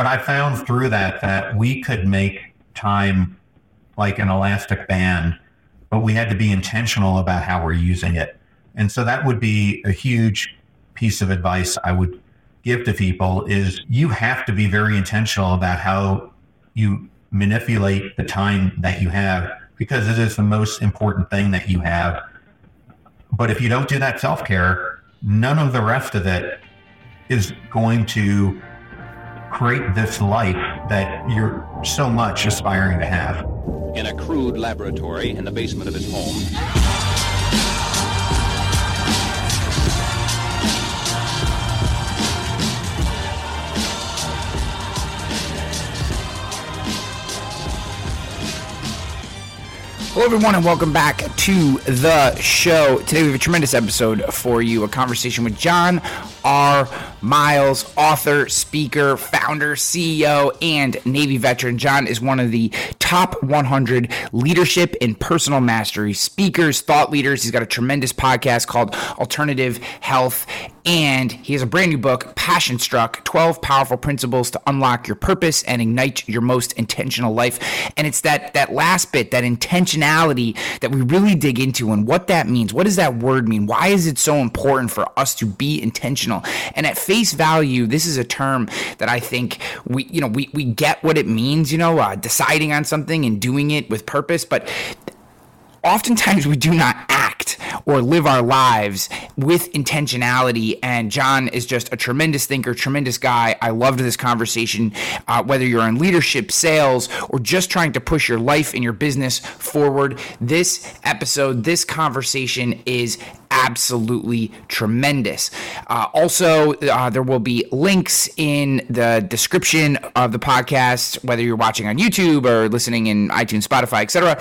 But I found through that that we could make time like an elastic band, but we had to be intentional about how we're using it. And so that would be a huge piece of advice I would give to people is you have to be very intentional about how you manipulate the time that you have because it is the most important thing that you have. But if you don't do that self care, none of the rest of it is going to create this life that you're so much aspiring to have. In a crude laboratory in the basement of his home. Hello, everyone, and welcome back to the show. Today, we have a tremendous episode for you a conversation with John R. Miles, author, speaker, founder, CEO, and Navy veteran. John is one of the top 100 leadership and personal mastery speakers, thought leaders. He's got a tremendous podcast called Alternative Health, and he has a brand new book, Passion Struck 12 Powerful Principles to Unlock Your Purpose and Ignite Your Most Intentional Life. And it's that, that last bit, that intentionality that we really dig into and what that means. What does that word mean? Why is it so important for us to be intentional? And at face value, this is a term that I think we, you know, we, we get what it means, you know, uh, deciding on something and doing it with purpose. But oftentimes we do not act or live our lives with intentionality. And John is just a tremendous thinker, tremendous guy. I loved this conversation. Uh, whether you're in leadership, sales, or just trying to push your life and your business forward, this episode, this conversation is absolutely tremendous. Uh, also, uh, there will be links in the description of the podcast, whether you're watching on YouTube or listening in iTunes, Spotify, etc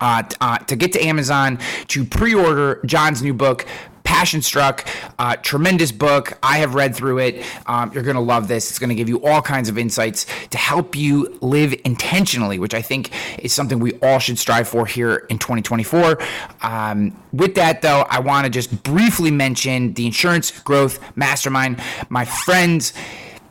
uh, uh, to get to Amazon to pre order John's new book, Passion Struck, uh, tremendous book. I have read through it. Um, you're going to love this. It's going to give you all kinds of insights to help you live intentionally, which I think is something we all should strive for here in 2024. Um, with that, though, I want to just briefly mention the Insurance Growth Mastermind. My friends,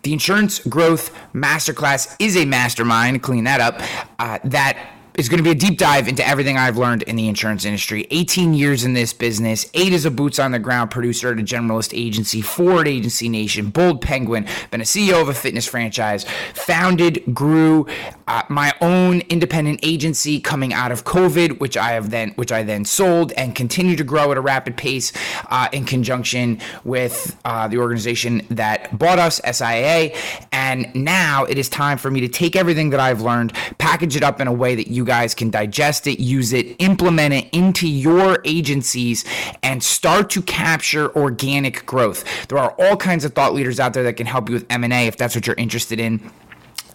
the Insurance Growth Masterclass is a mastermind, clean that up, uh, that is going to be a deep dive into everything I've learned in the insurance industry. 18 years in this business, eight as a boots on the ground producer at a generalist agency, four at Agency Nation, Bold Penguin, been a CEO of a fitness franchise, founded, grew uh, my own independent agency coming out of COVID, which I have then, which I then sold and continue to grow at a rapid pace uh, in conjunction with uh, the organization that bought us, SIA. And now it is time for me to take everything that I've learned, package it up in a way that you you guys can digest it, use it, implement it into your agencies, and start to capture organic growth. There are all kinds of thought leaders out there that can help you with M&A if that's what you're interested in.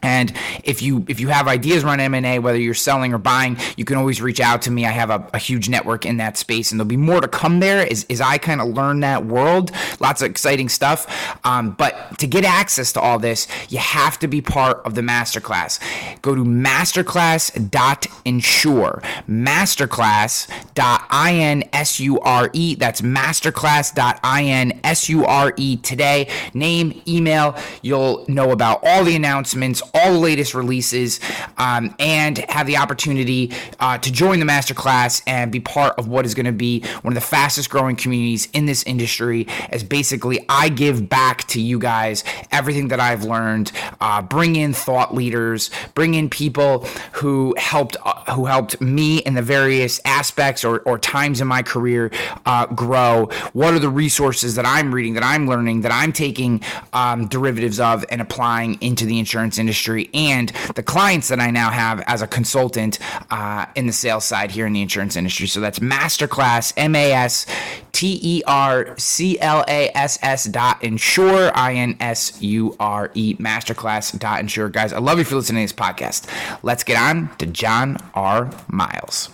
And if you if you have ideas around M and A, whether you're selling or buying, you can always reach out to me. I have a, a huge network in that space, and there'll be more to come there as, as I kind of learn that world. Lots of exciting stuff. Um, but to get access to all this, you have to be part of the masterclass. Go to masterclass.insure. Masterclass.insure. That's masterclass.insure today. Name, email. You'll know about all the announcements all the latest releases, um, and have the opportunity uh, to join the masterclass and be part of what is going to be one of the fastest growing communities in this industry. As basically, I give back to you guys everything that I've learned, uh, bring in thought leaders, bring in people who helped uh, who helped me in the various aspects or, or times in my career uh, grow. What are the resources that I'm reading, that I'm learning, that I'm taking um, derivatives of and applying into the insurance industry? Industry and the clients that I now have as a consultant uh, in the sales side here in the insurance industry. So that's Masterclass, M A S T E R C L A S S dot insure, I N S U R E, masterclass dot insure. Guys, I love you for listening to this podcast. Let's get on to John R. Miles.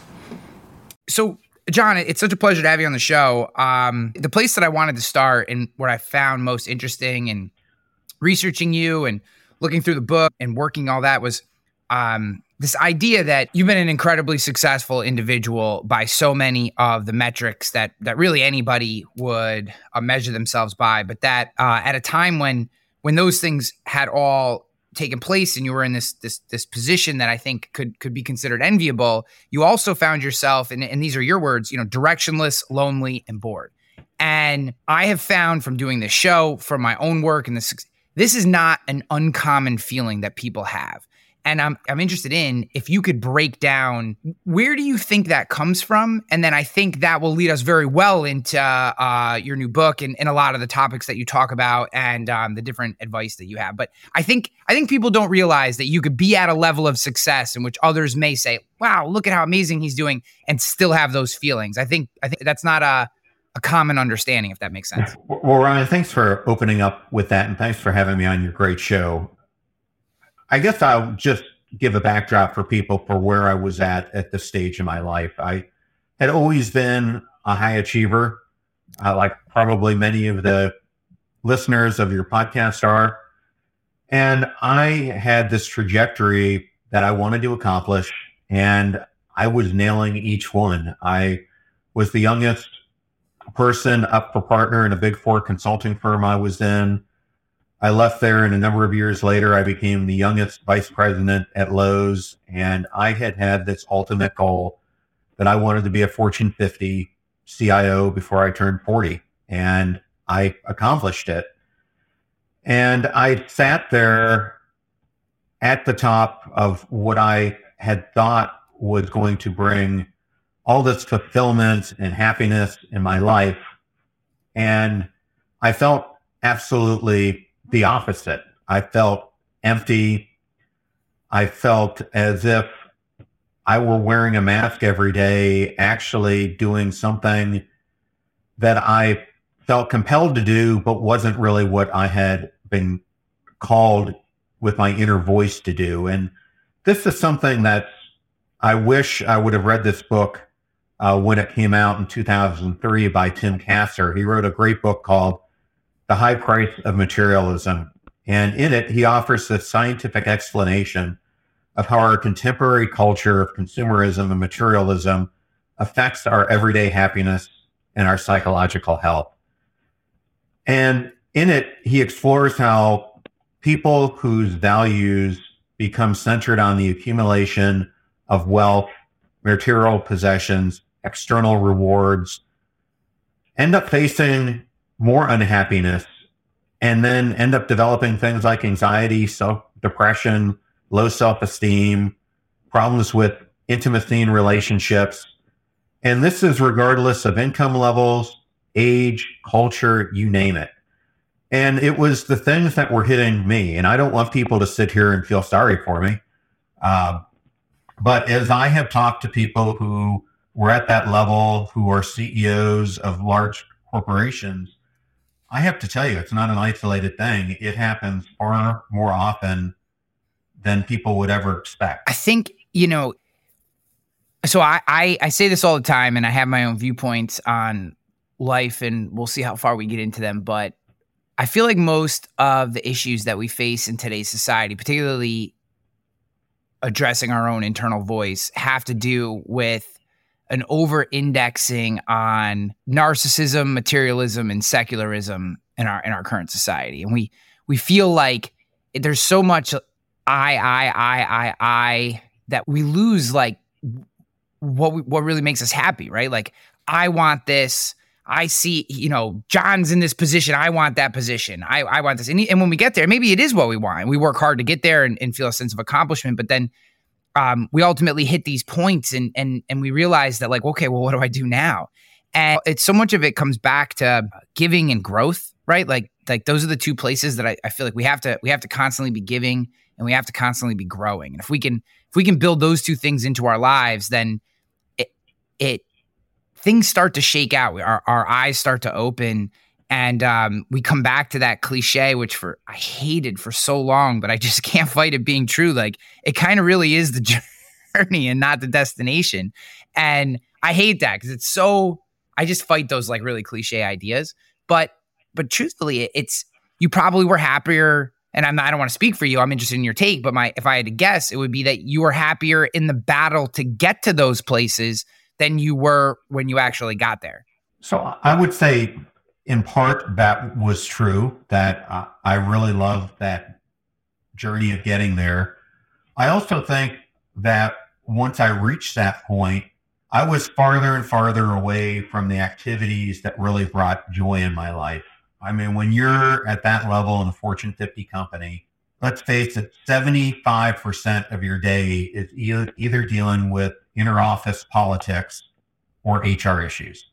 So, John, it's such a pleasure to have you on the show. Um, the place that I wanted to start and what I found most interesting and researching you and looking through the book and working all that was um, this idea that you've been an incredibly successful individual by so many of the metrics that that really anybody would uh, measure themselves by, but that uh, at a time when when those things had all taken place and you were in this this this position that I think could could be considered enviable, you also found yourself, and, and these are your words, you know, directionless, lonely, and bored. And I have found from doing this show, from my own work, and this this is not an uncommon feeling that people have and I'm I'm interested in if you could break down where do you think that comes from, and then I think that will lead us very well into uh, your new book and, and a lot of the topics that you talk about and um, the different advice that you have. But I think I think people don't realize that you could be at a level of success in which others may say, "Wow, look at how amazing he's doing," and still have those feelings. I think I think that's not a a common understanding, if that makes sense. Well, Ryan, thanks for opening up with that, and thanks for having me on your great show. I guess I'll just give a backdrop for people for where I was at at this stage in my life. I had always been a high achiever, uh, like probably many of the listeners of your podcast are. And I had this trajectory that I wanted to accomplish, and I was nailing each one. I was the youngest person up for partner in a big four consulting firm I was in. I left there, and a number of years later, I became the youngest vice president at Lowe's. And I had had this ultimate goal that I wanted to be a Fortune 50 CIO before I turned 40. And I accomplished it. And I sat there at the top of what I had thought was going to bring all this fulfillment and happiness in my life. And I felt absolutely the opposite. I felt empty. I felt as if I were wearing a mask every day, actually doing something that I felt compelled to do, but wasn't really what I had been called with my inner voice to do. And this is something that I wish I would have read this book uh, when it came out in 2003 by Tim Kasser. He wrote a great book called the High Price of Materialism. And in it, he offers the scientific explanation of how our contemporary culture of consumerism and materialism affects our everyday happiness and our psychological health. And in it, he explores how people whose values become centered on the accumulation of wealth, material possessions, external rewards, end up facing more unhappiness and then end up developing things like anxiety, self depression, low self esteem, problems with intimacy in relationships. And this is regardless of income levels, age, culture, you name it. And it was the things that were hitting me. And I don't want people to sit here and feel sorry for me. Uh, but as I have talked to people who were at that level, who are CEOs of large corporations, I have to tell you, it's not an isolated thing. It happens far more often than people would ever expect. I think, you know, so I, I, I say this all the time and I have my own viewpoints on life and we'll see how far we get into them. But I feel like most of the issues that we face in today's society, particularly addressing our own internal voice, have to do with an over indexing on narcissism, materialism, and secularism in our in our current society. And we we feel like there's so much I, I, I, I, I that we lose like what we, what really makes us happy, right? Like I want this. I see, you know, John's in this position. I want that position. I, I want this. And, and when we get there, maybe it is what we want. We work hard to get there and, and feel a sense of accomplishment. But then um, we ultimately hit these points and and and we realize that like okay well what do i do now and it's so much of it comes back to giving and growth right like like those are the two places that I, I feel like we have to we have to constantly be giving and we have to constantly be growing and if we can if we can build those two things into our lives then it it things start to shake out our, our eyes start to open and um, we come back to that cliche, which for I hated for so long, but I just can't fight it being true. Like it kind of really is the journey and not the destination. And I hate that because it's so. I just fight those like really cliche ideas. But but truthfully, it's you probably were happier. And I'm not, I don't want to speak for you. I'm interested in your take. But my if I had to guess, it would be that you were happier in the battle to get to those places than you were when you actually got there. So I would say in part that was true that uh, I really love that journey of getting there. I also think that once I reached that point, I was farther and farther away from the activities that really brought joy in my life. I mean, when you're at that level in a Fortune 50 company, let's face it, 75% of your day is either dealing with interoffice politics or HR issues.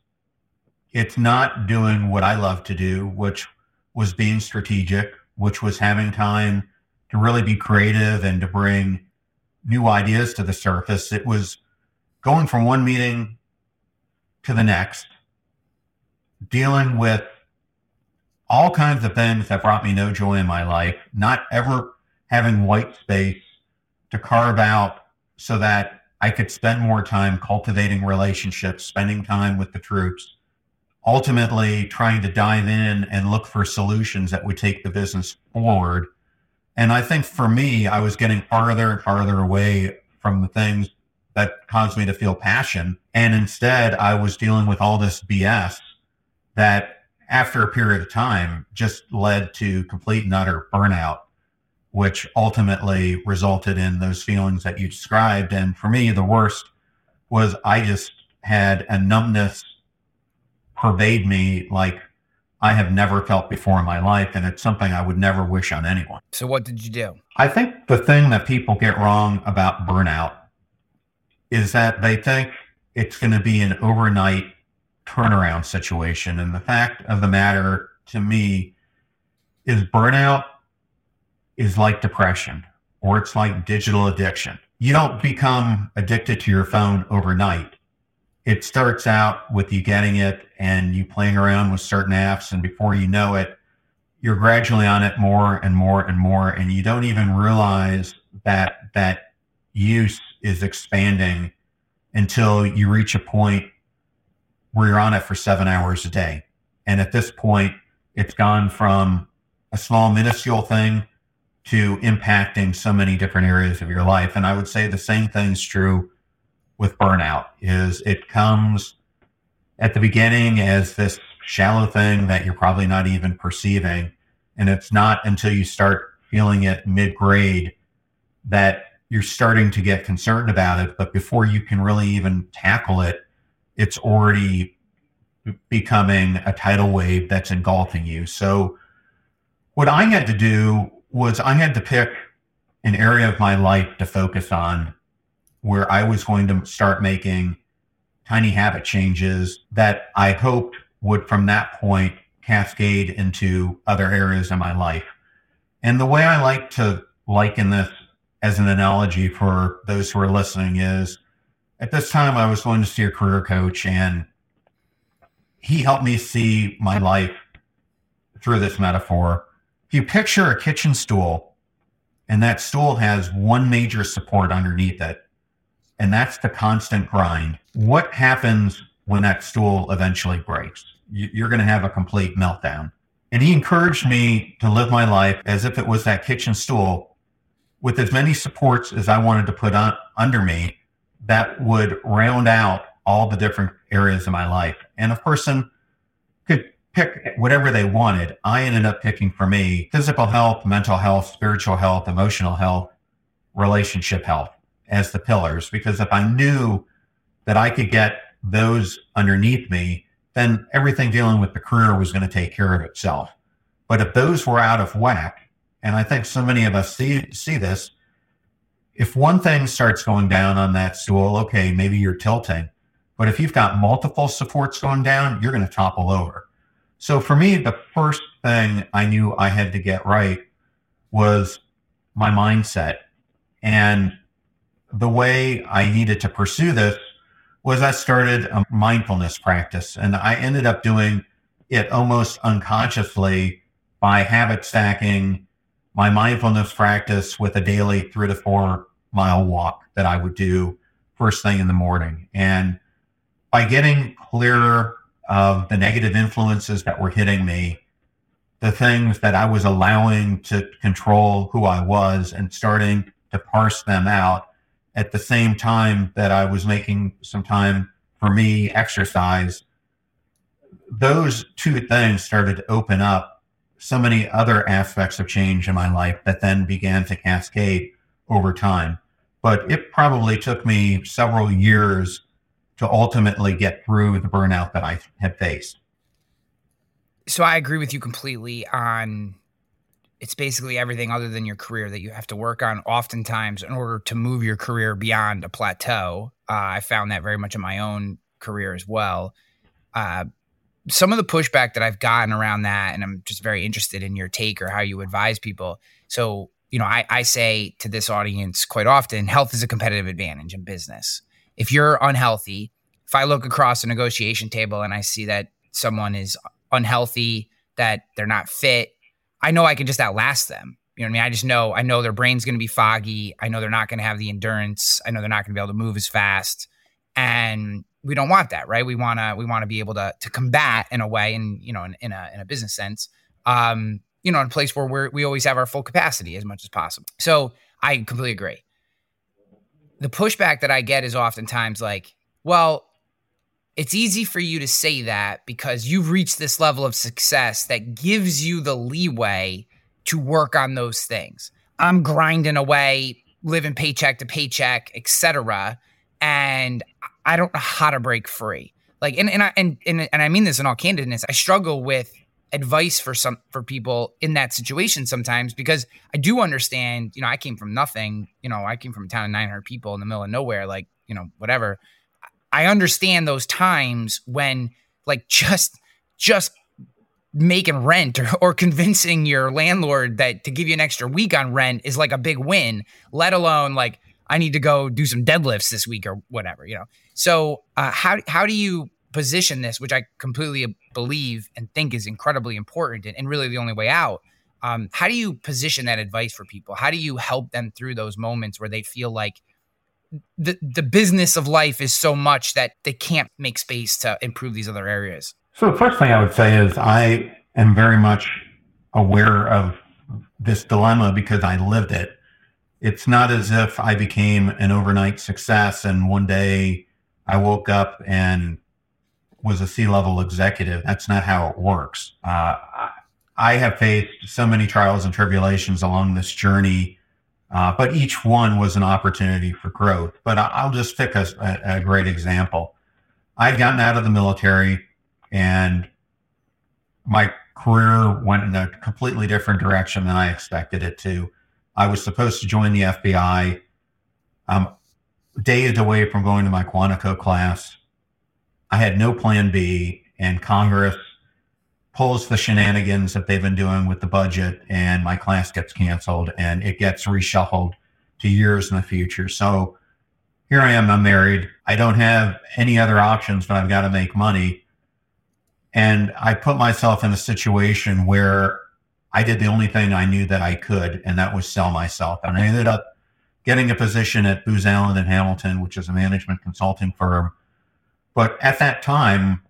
It's not doing what I love to do, which was being strategic, which was having time to really be creative and to bring new ideas to the surface. It was going from one meeting to the next, dealing with all kinds of things that brought me no joy in my life, not ever having white space to carve out so that I could spend more time cultivating relationships, spending time with the troops, ultimately trying to dive in and look for solutions that would take the business forward. And I think for me, I was getting farther and farther away from the things that caused me to feel passion. And instead, I was dealing with all this BS that after a period of time just led to complete and utter burnout, which ultimately resulted in those feelings that you described. And for me, the worst was I just had a numbness pervade me like I have never felt before in my life. And it's something I would never wish on anyone. So, what did you do? I think the thing that people get wrong about burnout is that they think it's going to be an overnight turnaround situation. And the fact of the matter to me is burnout is like depression or it's like digital addiction. You don't become addicted to your phone overnight. It starts out with you getting it and you playing around with certain apps. And before you know it, you're gradually on it more and more and more. And you don't even realize that that use is expanding until you reach a point where you're on it for seven hours a day. And at this point, it's gone from a small, minuscule thing to impacting so many different areas of your life. And I would say the same thing's true with burnout is it comes at the beginning as this shallow thing that you're probably not even perceiving. And it's not until you start feeling it mid grade that you're starting to get concerned about it. But before you can really even tackle it, it's already becoming a tidal wave that's engulfing you. So what I had to do was I had to pick an area of my life to focus on where I was going to start making tiny habit changes that I hoped would from that point cascade into other areas of my life. And the way I like to liken this as an analogy for those who are listening is at this time I was going to see a career coach and he helped me see my life through this metaphor. You picture a kitchen stool and that stool has one major support underneath it, and that's the constant grind, what happens when that stool eventually breaks? You're going to have a complete meltdown. And he encouraged me to live my life as if it was that kitchen stool with as many supports as I wanted to put on, under me that would round out all the different areas of my life. And a person pick whatever they wanted. I ended up picking for me physical health, mental health, spiritual health, emotional health, relationship health as the pillars. Because if I knew that I could get those underneath me, then everything dealing with the career was going to take care of itself. But if those were out of whack, and I think so many of us see see this, if one thing starts going down on that stool, okay, maybe you're tilting. But if you've got multiple supports going down, you're going to topple over. So for me, the first thing I knew I had to get right was my mindset. And the way I needed to pursue this was I started a mindfulness practice and I ended up doing it almost unconsciously by habit stacking my mindfulness practice with a daily three to four mile walk that I would do first thing in the morning. And by getting clearer of the negative influences that were hitting me, the things that I was allowing to control who I was and starting to parse them out at the same time that I was making some time for me exercise, those two things started to open up so many other aspects of change in my life that then began to cascade over time. But it probably took me several years to ultimately get through the burnout that I had faced. So I agree with you completely on it's basically everything other than your career that you have to work on oftentimes in order to move your career beyond a plateau. Uh, I found that very much in my own career as well. Uh, some of the pushback that I've gotten around that, and I'm just very interested in your take or how you advise people. So, you know, I, I say to this audience quite often health is a competitive advantage in business. If you're unhealthy, if I look across a negotiation table and I see that someone is unhealthy, that they're not fit, I know I can just outlast them. You know what I mean? I just know I know their brain's going to be foggy. I know they're not going to have the endurance. I know they're not going to be able to move as fast. And we don't want that, right? We want to we want to be able to to combat in a way, and you know, in, in a in a business sense, um, you know, in a place where we're we always have our full capacity as much as possible. So I completely agree. The pushback that I get is oftentimes like, well, it's easy for you to say that because you've reached this level of success that gives you the leeway to work on those things. I'm grinding away, living paycheck to paycheck, etc. And I don't know how to break free. Like and and I and, and and I mean this in all candidness. I struggle with advice for some for people in that situation sometimes because I do understand, you know, I came from nothing, you know, I came from a town of 900 people in the middle of nowhere, like, you know, whatever. I understand those times when like just just making rent or, or convincing your landlord that to give you an extra week on rent is like a big win, let alone like I need to go do some deadlifts this week or whatever, you know. So uh, how how do you position this, which I completely believe and think is incredibly important and, and really the only way out? Um, how do you position that advice for people? How do you help them through those moments where they feel like the the business of life is so much that they can't make space to improve these other areas? So the first thing I would say is I am very much aware of this dilemma because I lived it. It's not as if I became an overnight success and one day I woke up and was a C-level executive. That's not how it works. Uh, I have faced so many trials and tribulations along this journey uh, but each one was an opportunity for growth. But I'll just pick a, a great example. I'd gotten out of the military and my career went in a completely different direction than I expected it to. I was supposed to join the FBI. I'm days away from going to my Quantico class. I had no plan B, and Congress pulls the shenanigans that they've been doing with the budget and my class gets canceled and it gets reshuffled to years in the future. So here I am, I'm married. I don't have any other options, but I've got to make money. And I put myself in a situation where I did the only thing I knew that I could, and that was sell myself. And I ended up getting a position at Booz Allen and Hamilton, which is a management consulting firm. But at that time,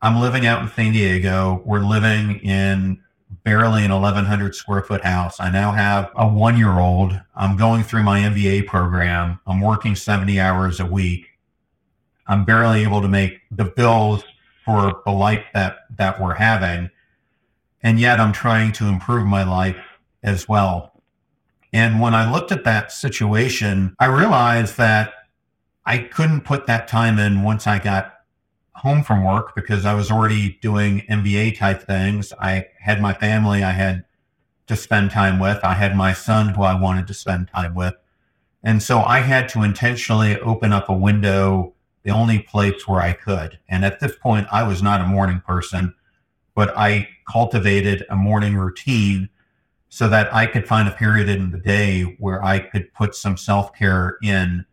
I'm living out in San Diego. We're living in barely an 1100 square foot house. I now have a one year old. I'm going through my MBA program. I'm working 70 hours a week. I'm barely able to make the bills for the life that, that we're having. And yet I'm trying to improve my life as well. And when I looked at that situation, I realized that I couldn't put that time in once I got home from work because I was already doing MBA type things. I had my family I had to spend time with. I had my son who I wanted to spend time with. And so I had to intentionally open up a window, the only place where I could. And at this point, I was not a morning person, but I cultivated a morning routine so that I could find a period in the day where I could put some self care in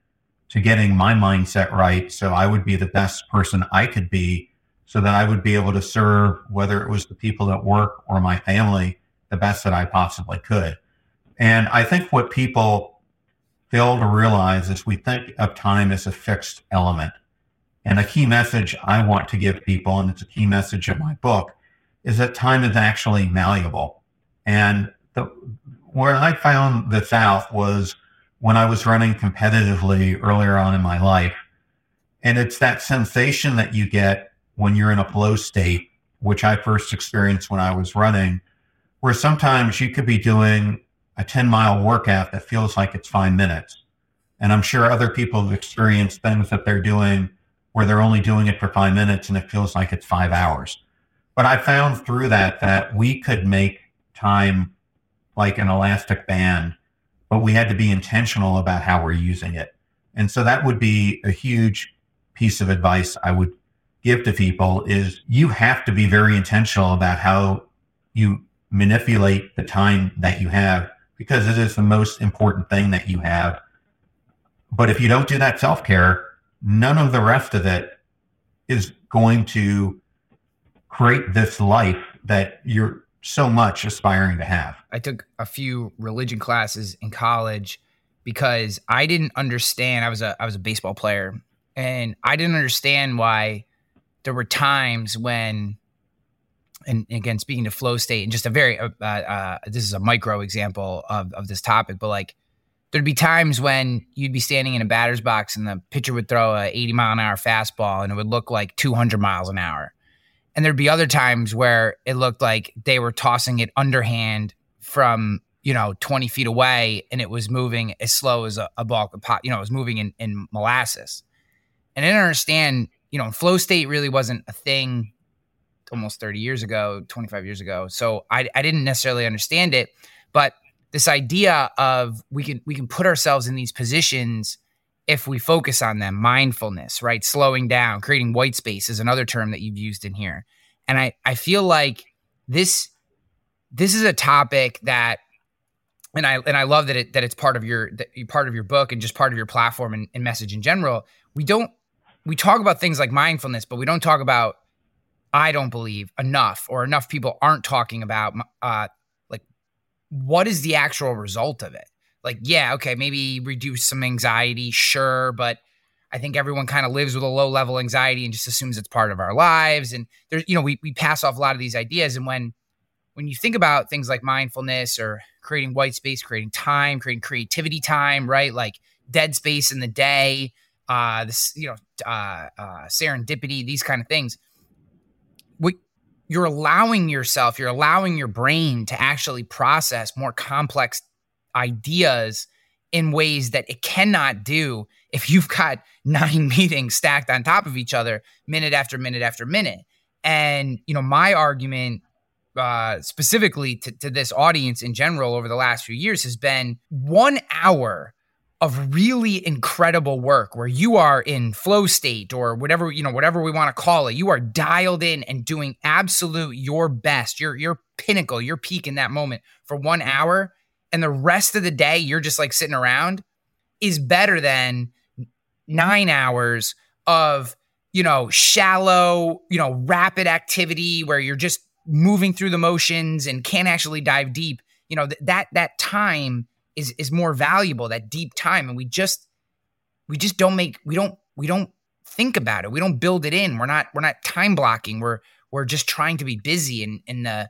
to getting my mindset right so I would be the best person I could be so that I would be able to serve whether it was the people at work or my family the best that I possibly could. And I think what people fail to realize is we think of time as a fixed element. And a key message I want to give people, and it's a key message of my book, is that time is actually malleable. And the, where I found this out was when I was running competitively earlier on in my life. And it's that sensation that you get when you're in a flow state, which I first experienced when I was running, where sometimes you could be doing a 10 mile workout that feels like it's five minutes. And I'm sure other people have experienced things that they're doing where they're only doing it for five minutes and it feels like it's five hours. But I found through that that we could make time like an elastic band, but we had to be intentional about how we're using it. And so that would be a huge piece of advice I would give to people is you have to be very intentional about how you manipulate the time that you have because it is the most important thing that you have. But if you don't do that self care, none of the rest of it is going to create this life that you're so much aspiring to have. I took a few religion classes in college because I didn't understand. I was a I was a baseball player, and I didn't understand why there were times when and again speaking to flow state and just a very uh, uh, this is a micro example of, of this topic but like there'd be times when you'd be standing in a batter's box and the pitcher would throw a 80 mile an hour fastball and it would look like 200 miles an hour and there'd be other times where it looked like they were tossing it underhand from you know 20 feet away and it was moving as slow as a, a ball could pop you know it was moving in, in molasses and i didn't understand you know flow state really wasn't a thing almost 30 years ago, 25 years ago. So I, I didn't necessarily understand it, but this idea of we can we can put ourselves in these positions if we focus on them, mindfulness, right? Slowing down, creating white space is another term that you've used in here. And I I feel like this this is a topic that and I and I love that it that it's part of your part of your book and just part of your platform and, and message in general. We don't we talk about things like mindfulness, but we don't talk about I don't believe enough or enough people aren't talking about uh like what is the actual result of it? Like yeah, okay, maybe reduce some anxiety, sure, but I think everyone kind of lives with a low level anxiety and just assumes it's part of our lives and there's you know we we pass off a lot of these ideas and when when you think about things like mindfulness or creating white space, creating time, creating creativity time, right? Like dead space in the day, uh, this, you know, uh, uh, serendipity, these kind of things what you're allowing yourself, you're allowing your brain to actually process more complex ideas in ways that it cannot do if you've got nine meetings stacked on top of each other minute after minute after minute. And, you know, my argument uh, specifically to, to this audience in general over the last few years has been one hour of really incredible work where you are in flow state or whatever you know whatever we want to call it you are dialed in and doing absolute your best your your pinnacle your peak in that moment for 1 hour and the rest of the day you're just like sitting around is better than 9 hours of you know shallow you know rapid activity where you're just moving through the motions and can't actually dive deep. You know th- that that time is is more valuable that deep time and we just we just don't make we don't we don't think about it. We don't build it in. We're not we're not time blocking. We're we're just trying to be busy and and the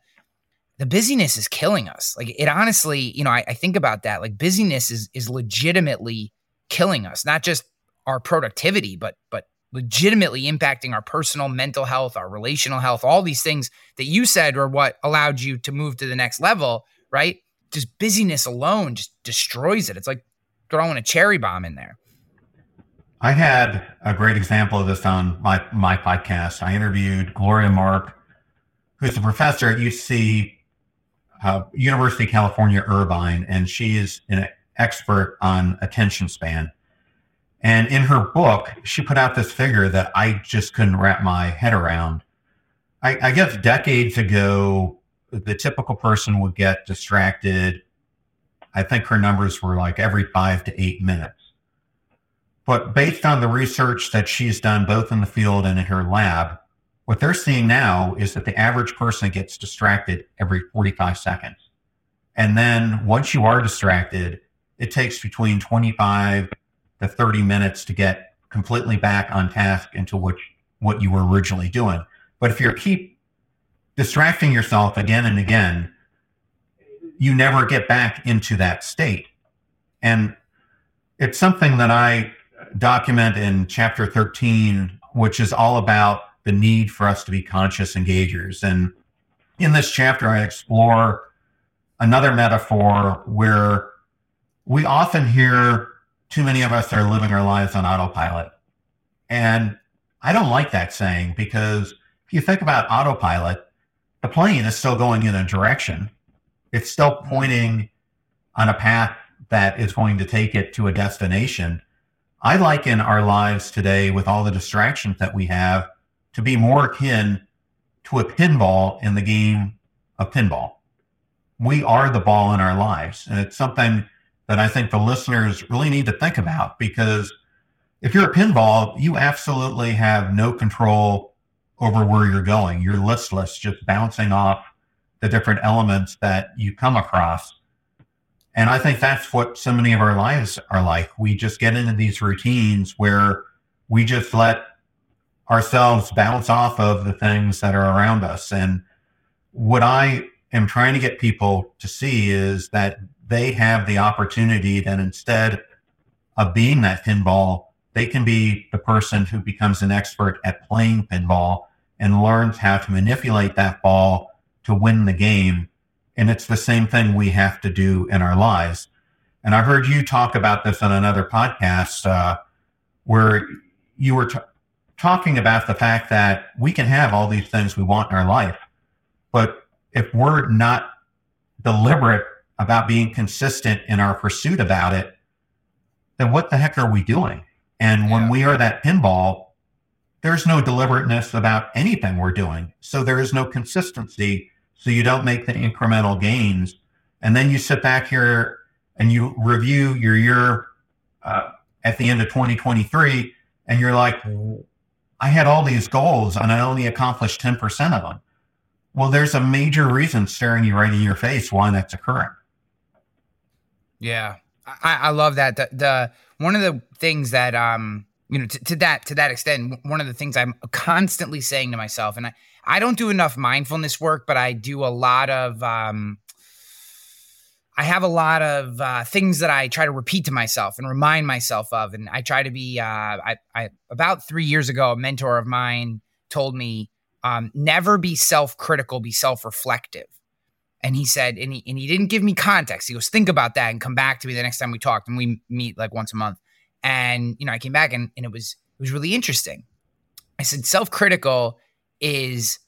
the busyness is killing us like it honestly you know I, I think about that like busyness is is legitimately killing us not just our productivity but but legitimately impacting our personal mental health our relational health all these things that you said are what allowed you to move to the next level right just busyness alone just destroys it. It's like throwing a cherry bomb in there. I had a great example of this on my, my podcast. I interviewed Gloria Mark, who's a professor at UC, uh, University of California, Irvine, and she is an expert on attention span. And in her book, she put out this figure that I just couldn't wrap my head around. I, I guess decades ago, the typical person would get distracted. I think her numbers were like every five to eight minutes. But based on the research that she's done both in the field and in her lab, what they're seeing now is that the average person gets distracted every 45 seconds. And then once you are distracted, it takes between 25 to 30 minutes to get completely back on task into what, what you were originally doing. But if you keep distracting yourself again and again, you never get back into that state. And it's something that I document in chapter 13, which is all about the need for us to be conscious engagers. And in this chapter, I explore another metaphor where we often hear too many of us are living our lives on autopilot. And I don't like that saying because if you think about autopilot, the plane is still going in a direction. It's still pointing on a path that is going to take it to a destination. I liken our lives today with all the distractions that we have to be more akin to a pinball in the game of pinball. We are the ball in our lives. And it's something that I think the listeners really need to think about because if you're a pinball, you absolutely have no control over where you're going. You're listless, just bouncing off the different elements that you come across. And I think that's what so many of our lives are like. We just get into these routines where we just let ourselves bounce off of the things that are around us. And what I am trying to get people to see is that they have the opportunity that instead of being that pinball, they can be the person who becomes an expert at playing pinball and learns how to manipulate that ball to win the game. And it's the same thing we have to do in our lives. And I heard you talk about this on another podcast uh, where you were t- talking about the fact that we can have all these things we want in our life, but if we're not deliberate about being consistent in our pursuit about it, then what the heck are we doing? And when yeah. we are that pinball, there's no deliberateness about anything we're doing. So there is no consistency. So you don't make the incremental gains. And then you sit back here and you review your year uh, at the end of 2023, and you're like, I had all these goals and I only accomplished 10% of them. Well, there's a major reason staring you right in your face why that's occurring. Yeah, I, I love that. The, the one of the things that um you know to, to that to that extent, one of the things I'm constantly saying to myself, and I I don't do enough mindfulness work, but I do a lot of um I have a lot of uh, things that I try to repeat to myself and remind myself of, and I try to be. Uh, I, I about three years ago, a mentor of mine told me, um, "Never be self-critical, be self-reflective." And he said, and he, and he didn't give me context. He goes, think about that and come back to me the next time we talked. And we meet like once a month. And, you know, I came back and, and it was, it was really interesting. I said, self-critical is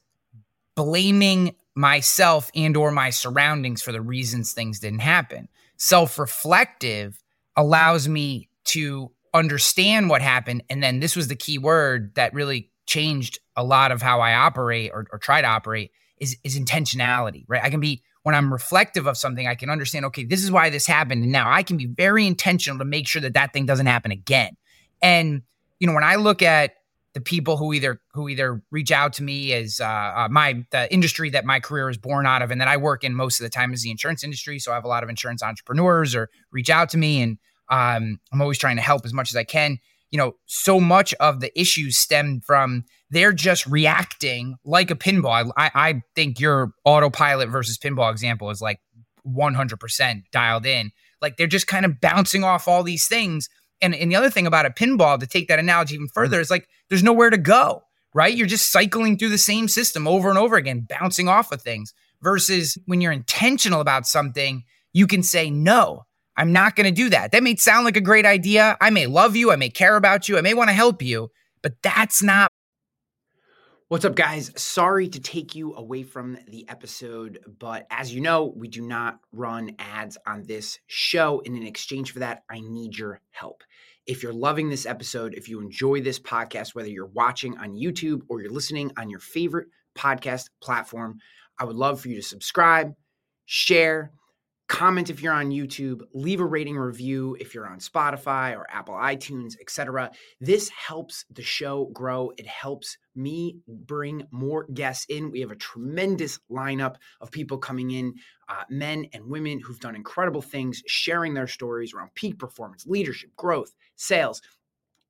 blaming myself and or my surroundings for the reasons things didn't happen. Self-reflective allows me to understand what happened. And then this was the key word that really changed a lot of how I operate or, or try to operate is, is intentionality, right? I can be when I'm reflective of something, I can understand, okay, this is why this happened. And now I can be very intentional to make sure that that thing doesn't happen again. And, you know, when I look at the people who either who either reach out to me as uh, uh, my the industry that my career is born out of and that I work in most of the time is the insurance industry. So I have a lot of insurance entrepreneurs or reach out to me, and um, I'm always trying to help as much as I can. You know, so much of the issues stem from they're just reacting like a pinball. I, I think your autopilot versus pinball example is like 100% dialed in. Like they're just kind of bouncing off all these things. And, and the other thing about a pinball, to take that analogy even further, mm-hmm. is like there's nowhere to go, right? You're just cycling through the same system over and over again, bouncing off of things. Versus when you're intentional about something, you can say, no, I'm not going to do that. That may sound like a great idea. I may love you. I may care about you. I may want to help you, but that's not What's up, guys? Sorry to take you away from the episode, but as you know, we do not run ads on this show. And in exchange for that, I need your help. If you're loving this episode, if you enjoy this podcast, whether you're watching on YouTube or you're listening on your favorite podcast platform, I would love for you to subscribe, share, comment if you're on YouTube, leave a rating review if you're on Spotify or Apple iTunes, etc. This helps the show grow. It helps me bring more guests in. We have a tremendous lineup of people coming in, uh, men and women who've done incredible things, sharing their stories around peak performance, leadership, growth, sales,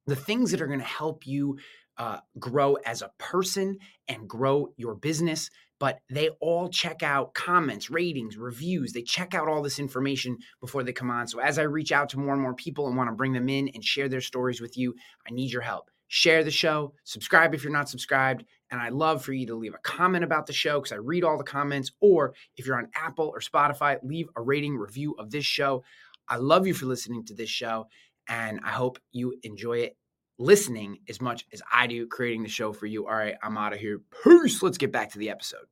the things that are going to help you uh, grow as a person and grow your business but they all check out comments, ratings, reviews. They check out all this information before they come on. So as I reach out to more and more people and want to bring them in and share their stories with you, I need your help. share the show, subscribe if you're not subscribed. And I'd love for you to leave a comment about the show because I read all the comments. Or if you're on Apple or Spotify, leave a rating review of this show. I love you for listening to this show. And I hope you enjoy it listening as much as I do creating the show for you. All right, I'm out of here. Peace. Let's get back to the episode.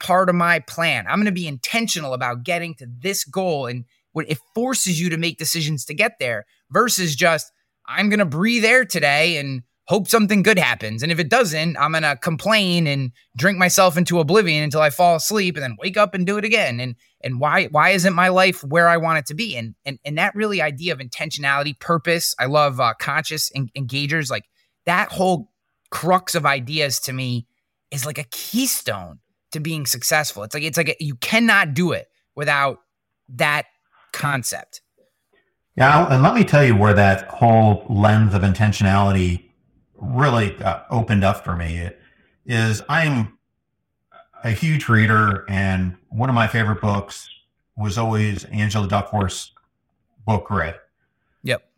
Part of my plan. I'm going to be intentional about getting to this goal and what it forces you to make decisions to get there versus just I'm going to breathe air today and hope something good happens. And if it doesn't, I'm going to complain and drink myself into oblivion until I fall asleep and then wake up and do it again. And and why why isn't my life where I want it to be? And and and that really idea of intentionality, purpose. I love uh, conscious en- engagers like that whole crux of ideas to me is like a keystone to being successful. It's like it's like a, you cannot do it without that concept. Yeah, and let me tell you where that whole lens of intentionality really uh, opened up for me. It is I'm a huge reader, and one of my favorite books was always Angela Duckworth's book Grit. Yep.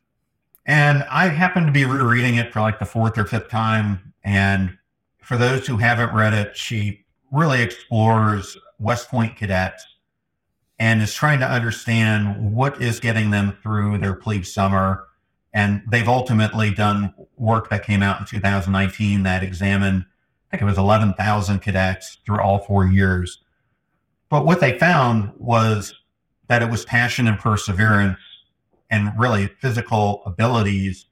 And I happened to be rereading it for like the fourth or fifth time. And for those who haven't read it, she really explores West Point cadets and is trying to understand what is getting them through their plebe summer. And they've ultimately done work that came out in 2019 that examined, I think it was 11,000 cadets through all four years. But what they found was that it was passion and perseverance and really physical abilities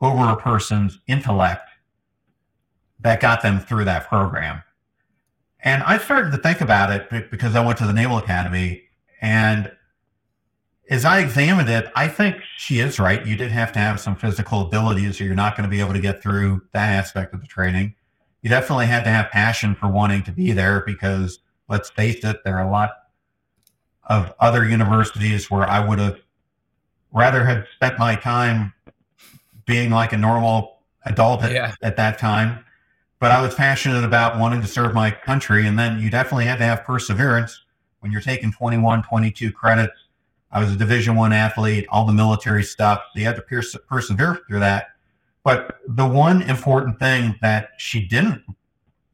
over a person's intellect that got them through that program. And I started to think about it because I went to the Naval Academy and as I examined it, I think she is right. You did have to have some physical abilities, or you're not going to be able to get through that aspect of the training. You definitely had to have passion for wanting to be there because, let's face it, there are a lot of other universities where I would have rather have spent my time being like a normal adult at, Yeah. at that time. But I was passionate about wanting to serve my country. And then you definitely had to have perseverance when you're taking 21, 22 credits. I was a Division One athlete, all the military stuff. You had to perse- persevere through that. But the one important thing that she didn't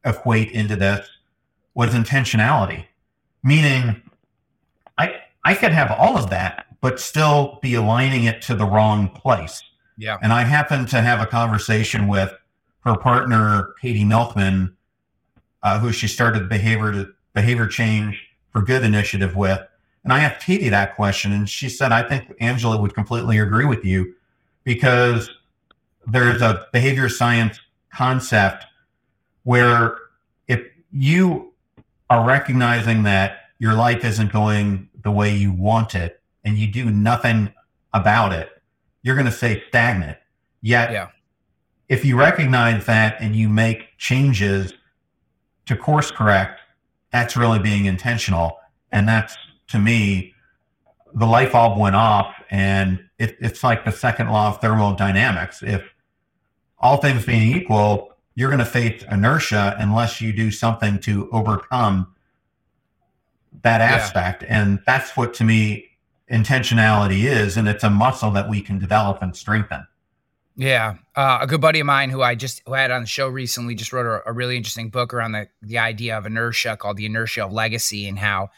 equate into this was intentionality, meaning I I could have all of that, but still be aligning it to the wrong place. Yeah. And I happened to have a conversation with her partner, Katie Milkman, uh, who she started the behavior behavior change for good initiative with. And I asked Katie that question, and she said, I think Angela would completely agree with you because there's a behavior science concept where if you are recognizing that your life isn't going the way you want it and you do nothing about it, you're going to stay stagnant. Yet, Yeah. if you recognize that and you make changes to course correct, that's really being intentional. And that's, to me, the light bulb went off. And it, it's like the second law of thermodynamics. If all things being equal, you're going to face inertia unless you do something to overcome that Yeah. aspect. And that's what, to me, intentionality is. And it's a muscle that we can develop and strengthen. Yeah, uh, a good buddy of mine who I just who I had on the show recently just wrote a, a really interesting book around the the idea of inertia called the inertia of legacy and how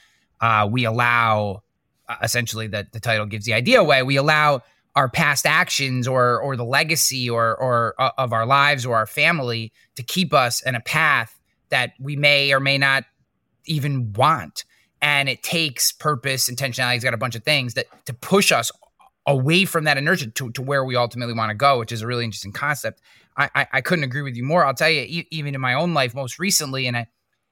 uh, we allow uh, essentially that the title gives the idea away we allow our past actions or or the legacy or or uh, of our lives or our family to keep us in a path that we may or may not even want and it takes purpose intentionality it's got a bunch of things that to push us away from that inertia to, to where we ultimately want to go, which is a really interesting concept. I, I, I couldn't agree with you more. I'll tell you, e- even in my own life, most recently, and I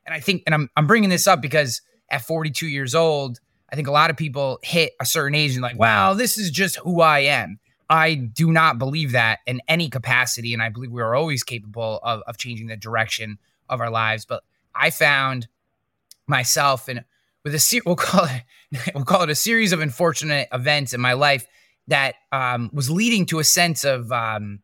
and I think, and I'm I'm bringing this up because at 42 years old, I think a lot of people hit a certain age and like, wow, this is just who I am. I do not believe that in any capacity, and I believe we are always capable of of changing the direction of our lives. But I found myself and with a se- we'll call it we'll call it a series of unfortunate events in my life that um, was leading to a sense of um,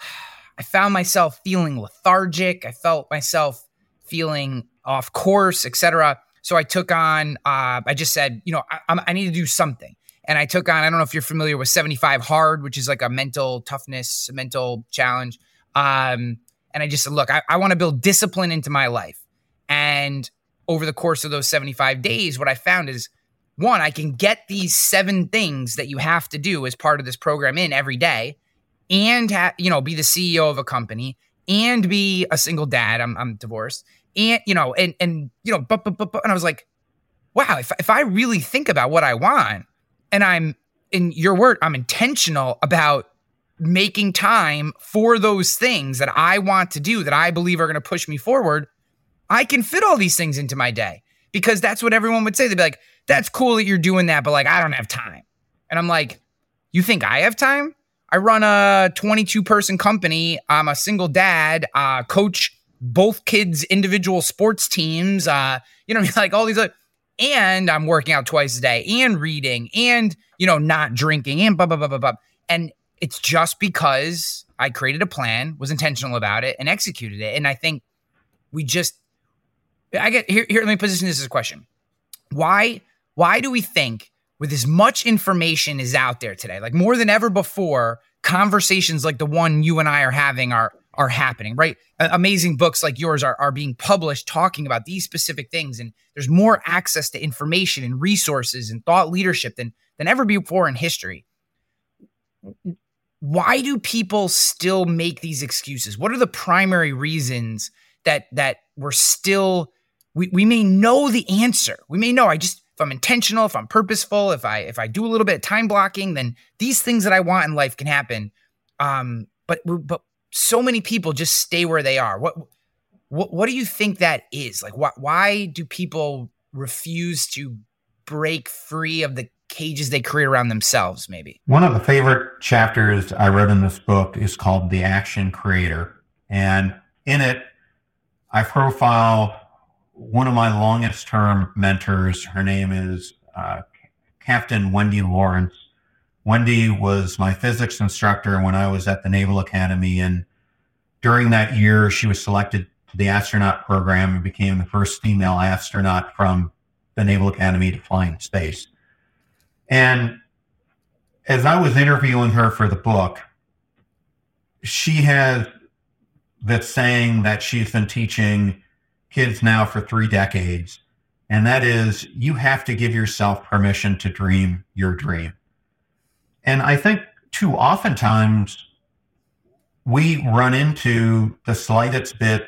I found myself feeling lethargic. I felt myself feeling off course, etc. So I took on. Uh, I just said, you know, I, I'm- need to do something. and I took on, I don't know if you're familiar with 75 hard, which is like a mental toughness, mental challenge. Um, and I just said, look, I, I want to build discipline into my life. And over the course of those 75 days, what I found is one, I can get these seven things that you have to do as part of this program in every day and ha- you know be the CEO of a company and be a single dad. I'm, I'm divorced and you know and and you know but, but, but, but and I was like wow if, if I really think about what I want and I'm in your word I'm intentional about making time for those things that I want to do that I believe are going to push me forward I can fit all these things into my day. Because that's what everyone would say. They'd be like that's cool that you're doing that but like I don't have time. And I'm like you think I have time? I run a 22 person company. I'm a single dad, uh, coach both kids' individual sports teams. Uh, you know, like all these, other, and I'm working out twice a day and reading and, you know, not drinking and blah, blah, blah, blah, blah. And it's just because I created a plan, was intentional about it, and executed it. And I think we just, I get here, here, let me position this as a question. Why, why do we think with as much information is out there today, like more than ever before, conversations like the one you and I are having are are happening, right? amazing books like yours are, are being published talking about these specific things. And there's more access to information and resources and thought leadership than than ever before in history. Why do people still make these excuses? What are the primary reasons that that we're still we, we may know the answer. We may know I just if I'm intentional, if I'm purposeful, if I if I do a little bit of time blocking, then these things that I want in life can happen. Um, but but so many people just stay where they are. What what what do you think that is? Like why why do people refuse to break free of the cages they create around themselves maybe? One of the favorite chapters I wrote in this book is called The Action Creator. And in it I profile one of my longest term mentors, her name is uh, Captain Wendy Lawrence. Wendy was my physics instructor when I was at the Naval Academy. And during that year, she was selected to the astronaut program and became the first female astronaut from the Naval Academy to fly in space. And as I was interviewing her for the book, she has this saying that she's been teaching kids now for three decades. And that is, you have to give yourself permission to dream your dream. And I think too oftentimes we run into the slightest bit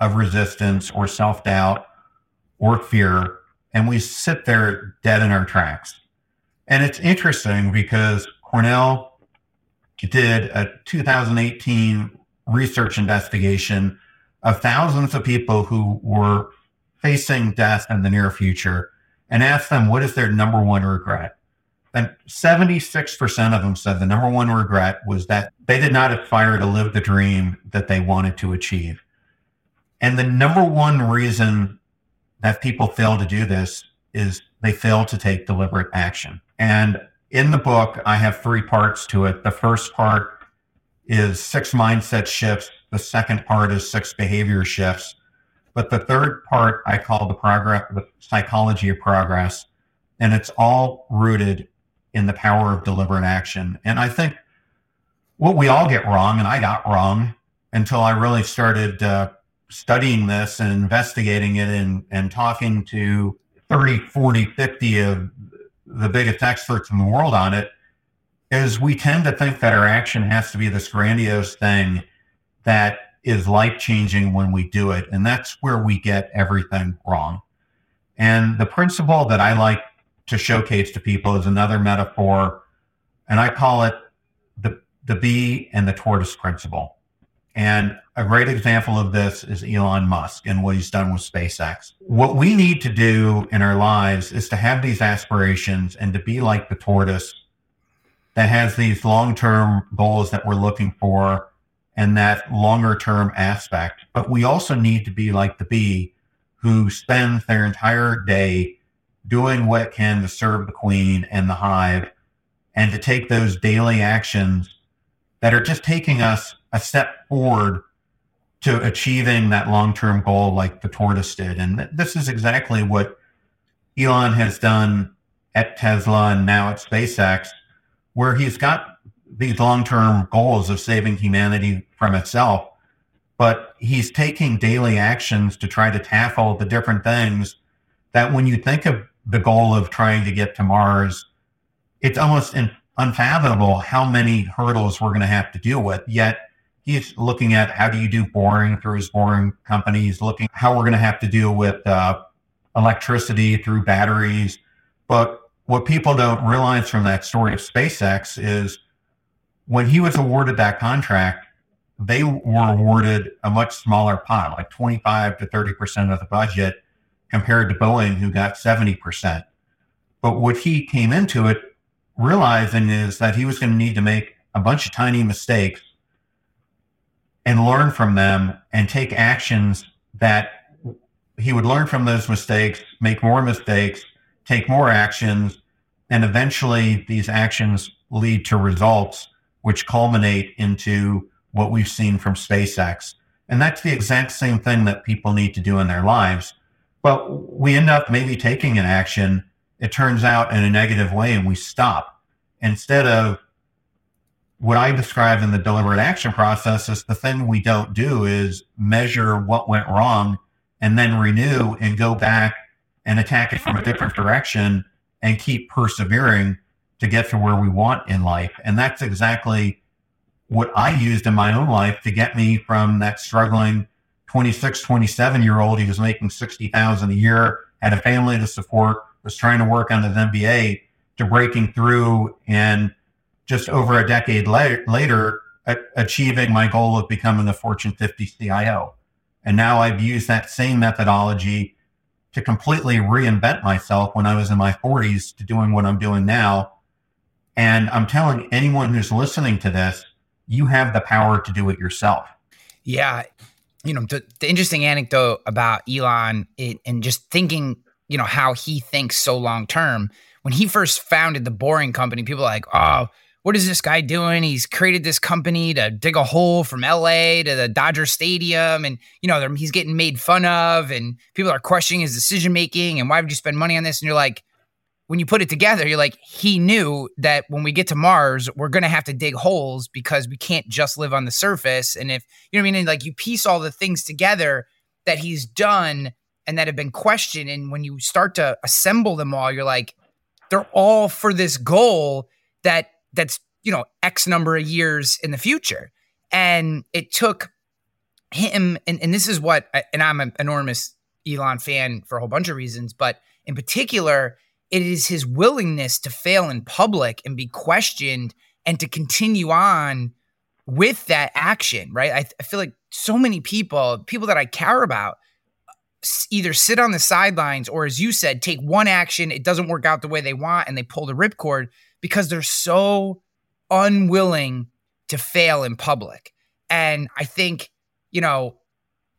of resistance or self doubt or fear, and we sit there dead in our tracks. And it's interesting because Cornell did a 2018 research investigation of thousands of people who were facing death in the near future and asked them what is their number one regret. And 76% of them said the number one regret was that they did not aspire to live the dream that they wanted to achieve. And the number one reason that people fail to do this is they fail to take deliberate action. And in the book, I have three parts to it. The first part is six mindset shifts the second part is six behavior shifts. But the third part I call the progress, the psychology of progress. And it's all rooted in the power of deliberate action. And I think what we all get wrong, and I got wrong until I really started uh, studying this and investigating it and, and talking to 30, 40, 50 of the biggest experts in the world on it, is we tend to think that our action has to be this grandiose thing that is life changing when we do it. And that's where we get everything wrong. And the principle that I like to showcase to people is another metaphor, and I call it the, the bee and the tortoise principle. And a great example of this is Elon Musk and what he's done with SpaceX. What we need to do in our lives is to have these aspirations and to be like the tortoise that has these long term goals that we're looking for and that longer term aspect. But we also need to be like the bee who spends their entire day doing what can to serve the queen and the hive and to take those daily actions that are just taking us a step forward to achieving that long-term goal like the tortoise did. And this is exactly what Elon has done at Tesla and now at SpaceX, where he's got these long term goals of saving humanity from itself, but he's taking daily actions to try to tackle the different things that when you think of the goal of trying to get to Mars, it's almost unfathomable how many hurdles we're going to have to deal with. Yet he's looking at how do you do boring through his boring company. He's looking how we're going to have to deal with uh, electricity through batteries. But what people don't realize from that story of SpaceX is when he was awarded that contract, they were awarded a much smaller pot, like 25 to 30% of the budget compared to Boeing, who got 70%. But what he came into it realizing is that he was going to need to make a bunch of tiny mistakes and learn from them and take actions that he would learn from those mistakes, make more mistakes, take more actions, and eventually these actions lead to results which culminate into what we've seen from SpaceX. And that's the exact same thing that people need to do in their lives. But we end up maybe taking an action, it turns out in a negative way, and we stop. Instead of what I describe in the deliberate action process is the thing we don't do is measure what went wrong and then renew and go back and attack it from a different direction and keep persevering to get to where we want in life. And that's exactly what I used in my own life to get me from that struggling 26, 27 year old He was making 60,000 a year, had a family to support, was trying to work on his MBA to breaking through and just over a decade la- later a- achieving my goal of becoming a Fortune 50 CIO. And now I've used that same methodology to completely reinvent myself when I was in my 40s to doing what I'm doing now. And I'm telling anyone who's listening to this, you have the power to do it yourself. Yeah. You know, the, the interesting anecdote about Elon it, and just thinking, you know, how he thinks so long term. When he first founded the Boring Company, people are like, oh, what is this guy doing? He's created this company to dig a hole from LA to the Dodger Stadium. And, you know, he's getting made fun of and people are questioning his decision making. And why would you spend money on this? And you're like, when you put it together, you're like, he knew that when we get to Mars, we're going to have to dig holes because we can't just live on the surface. And if, you know what I mean? And like you piece all the things together that he's done and that have been questioned. And when you start to assemble them all, you're like, they're all for this goal that that's you know x number of years in the future and it took him and, and this is what and i'm an enormous elon fan for a whole bunch of reasons but in particular it is his willingness to fail in public and be questioned and to continue on with that action right I, I feel like so many people people that i care about either sit on the sidelines or as you said take one action it doesn't work out the way they want and they pull the ripcord because they're so unwilling to fail in public. And I think, you know,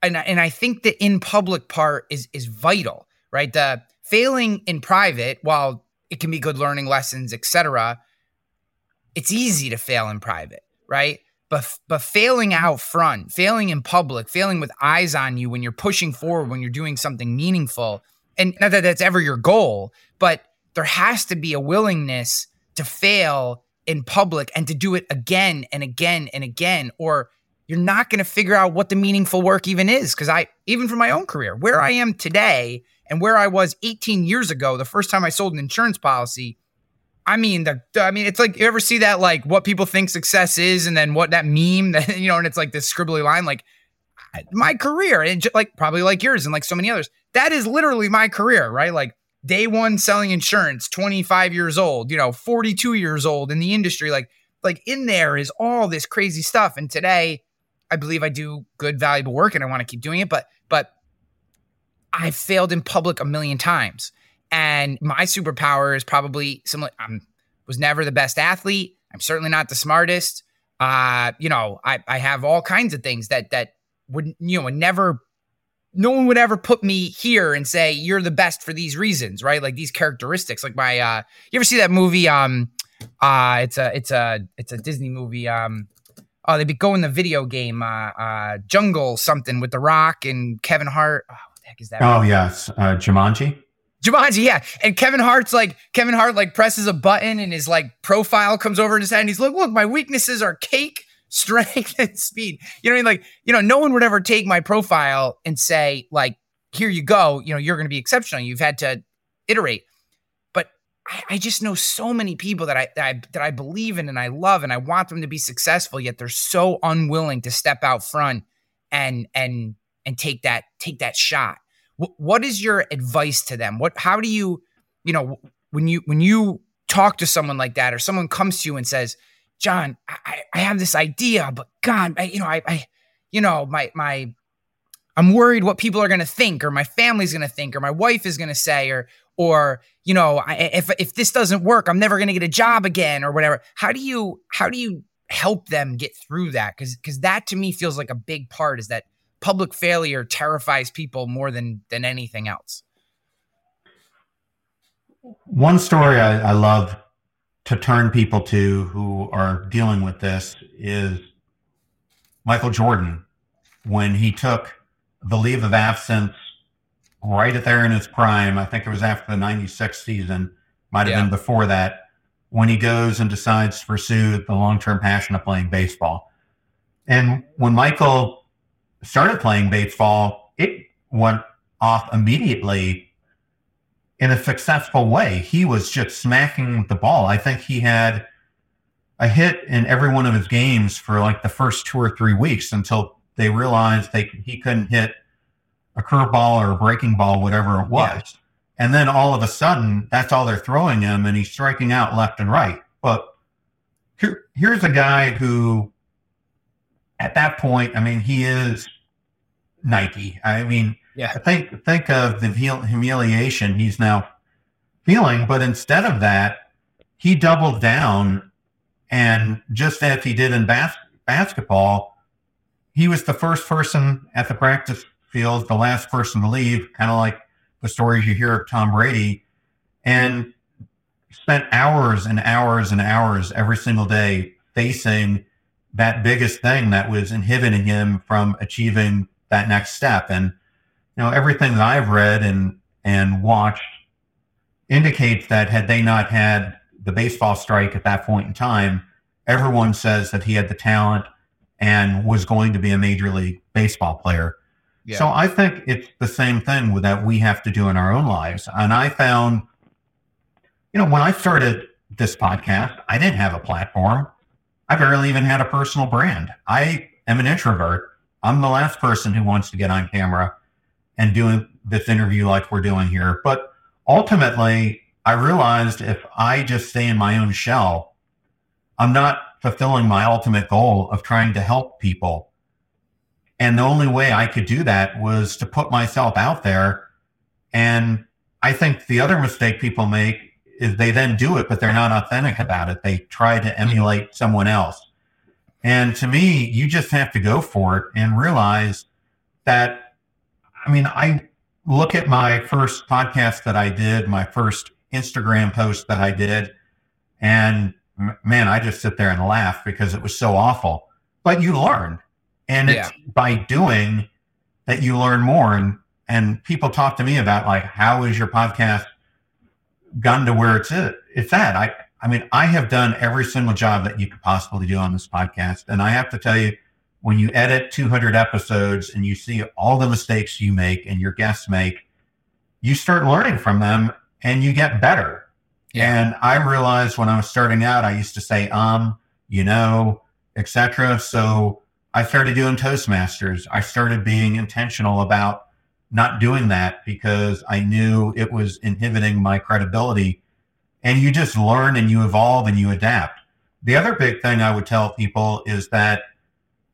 and and I think the in public part is is vital, right? The failing in private, while it can be good learning lessons, etc., it's easy to fail in private, right? But but failing out front, failing in public, failing with eyes on you when you're pushing forward, when you're doing something meaningful, and not that that's ever your goal, but there has to be a willingness to fail in public and to do it again and again and again or you're not going to figure out what the meaningful work even is because i even for my own career where i am today and where i was 18 years ago the first time i sold an insurance policy i mean the i mean it's like you ever see that like what people think success is and then what that meme that you know and it's like this scribbly line like my career and like probably like yours and like so many others that is literally my career right like day one selling insurance, 25 years old, you know, 42 years old in the industry. Like, like in there is all this crazy stuff. And today, I believe I do good, valuable work and I want to keep doing it. But, but I failed in public a million times. And my superpower is probably similar. I was never the best athlete. I'm certainly not the smartest. Uh, you know, I, I have all kinds of things that, that would, you know, never no one would ever put me here and say you're the best for these reasons, right? Like these characteristics. Like my uh you ever see that movie um uh it's a it's a it's a Disney movie um oh they'd be going the video game uh uh Jungle something with The Rock and Kevin Hart. Oh, what the heck is that? Oh movie? yes, uh Jumanji. Jumanji, yeah. And Kevin Hart's like Kevin Hart like presses a button and his like profile comes over in his head and he's like, look, my weaknesses are cake, strength, and speed. You know what I mean? Like, you know, no one would ever take my profile and say, like, here you go, you know, you're gonna be exceptional. You've had to iterate. I, I just know so many people that I, that I that I believe in and I love and I want them to be successful, yet they're so unwilling to step out front and and and take that take that shot what is your advice to them? What, how do you, you know, when you, when you talk to someone like that, or someone comes to you and says, John, I, I have this idea, but God, I, you know, I, I, you know, my, my, I'm worried what people are going to think, or my family's going to think, or my wife is going to say, or, or, you know, if, if this doesn't work, I'm never going to get a job again or whatever. How do you, how do you help them get through that? Cause, cause that to me feels like a big part is that public failure terrifies people more than than anything else. One story I, I love to turn people to who are dealing with this is Michael Jordan when he took the leave of absence right at there in his prime. I think it was after the 96 season, might have yeah. been before that, when he goes and decides to pursue the long term passion of playing baseball. And when Michael started playing baseball, it went off immediately in a successful way. He was just smacking the ball. I think he had a hit in every one of his games for like the first two or three weeks until they realized they he couldn't hit a curveball or a breaking ball, whatever it was. Yeah. And then all of a sudden, that's all they're throwing him, and he's striking out left and right. But here, here's a guy who, at that point, I mean, he is Nike. I mean, yeah. Think think of the humiliation he's now feeling, but instead of that, he doubled down, and just as he did in bas- basketball, he was the first person at the practice field, the last person to leave, kind of like the stories you hear of Tom Brady, and spent hours and hours and hours every single day facing that biggest thing that was inhibiting him from achieving that next step. And you know, everything that I've read and and watched indicates that had they not had the baseball strike at that point in time, everyone says that he had the talent and was going to be a major league baseball player. So I think it's the same thing that we have to do in our own lives. And I found, you know, when I started this podcast, I didn't have a platform. I barely even had a personal brand. I am an introvert. I'm the last person who wants to get on camera and doing this interview like we're doing here. But ultimately, I realized if I just stay in my own shell, I'm not fulfilling my ultimate goal of trying to help people. And the only way I could do that was to put myself out there. And I think the other mistake people make is they then do it, but they're not authentic about it. They try to emulate someone else. And to me, you just have to go for it and realize that, I mean, I look at my first podcast that I did, my first Instagram post that I did, and man, I just sit there and laugh because it was so awful. But you learn. And it's yeah. by doing that you learn more. And, and people talk to me about like, how is your podcast gotten to where it's at? It's at. I, I mean, I have done every single job that you could possibly do on this podcast. And I have to tell you, when you edit 200 episodes and you see all the mistakes you make and your guests make, you start learning from them and you get better. Yeah. And I realized when I was starting out, I used to say, um, you know, etc. So I started doing Toastmasters. I started being intentional about not doing that because I knew it was inhibiting my credibility and you just learn and you evolve and you adapt. The other big thing I would tell people is that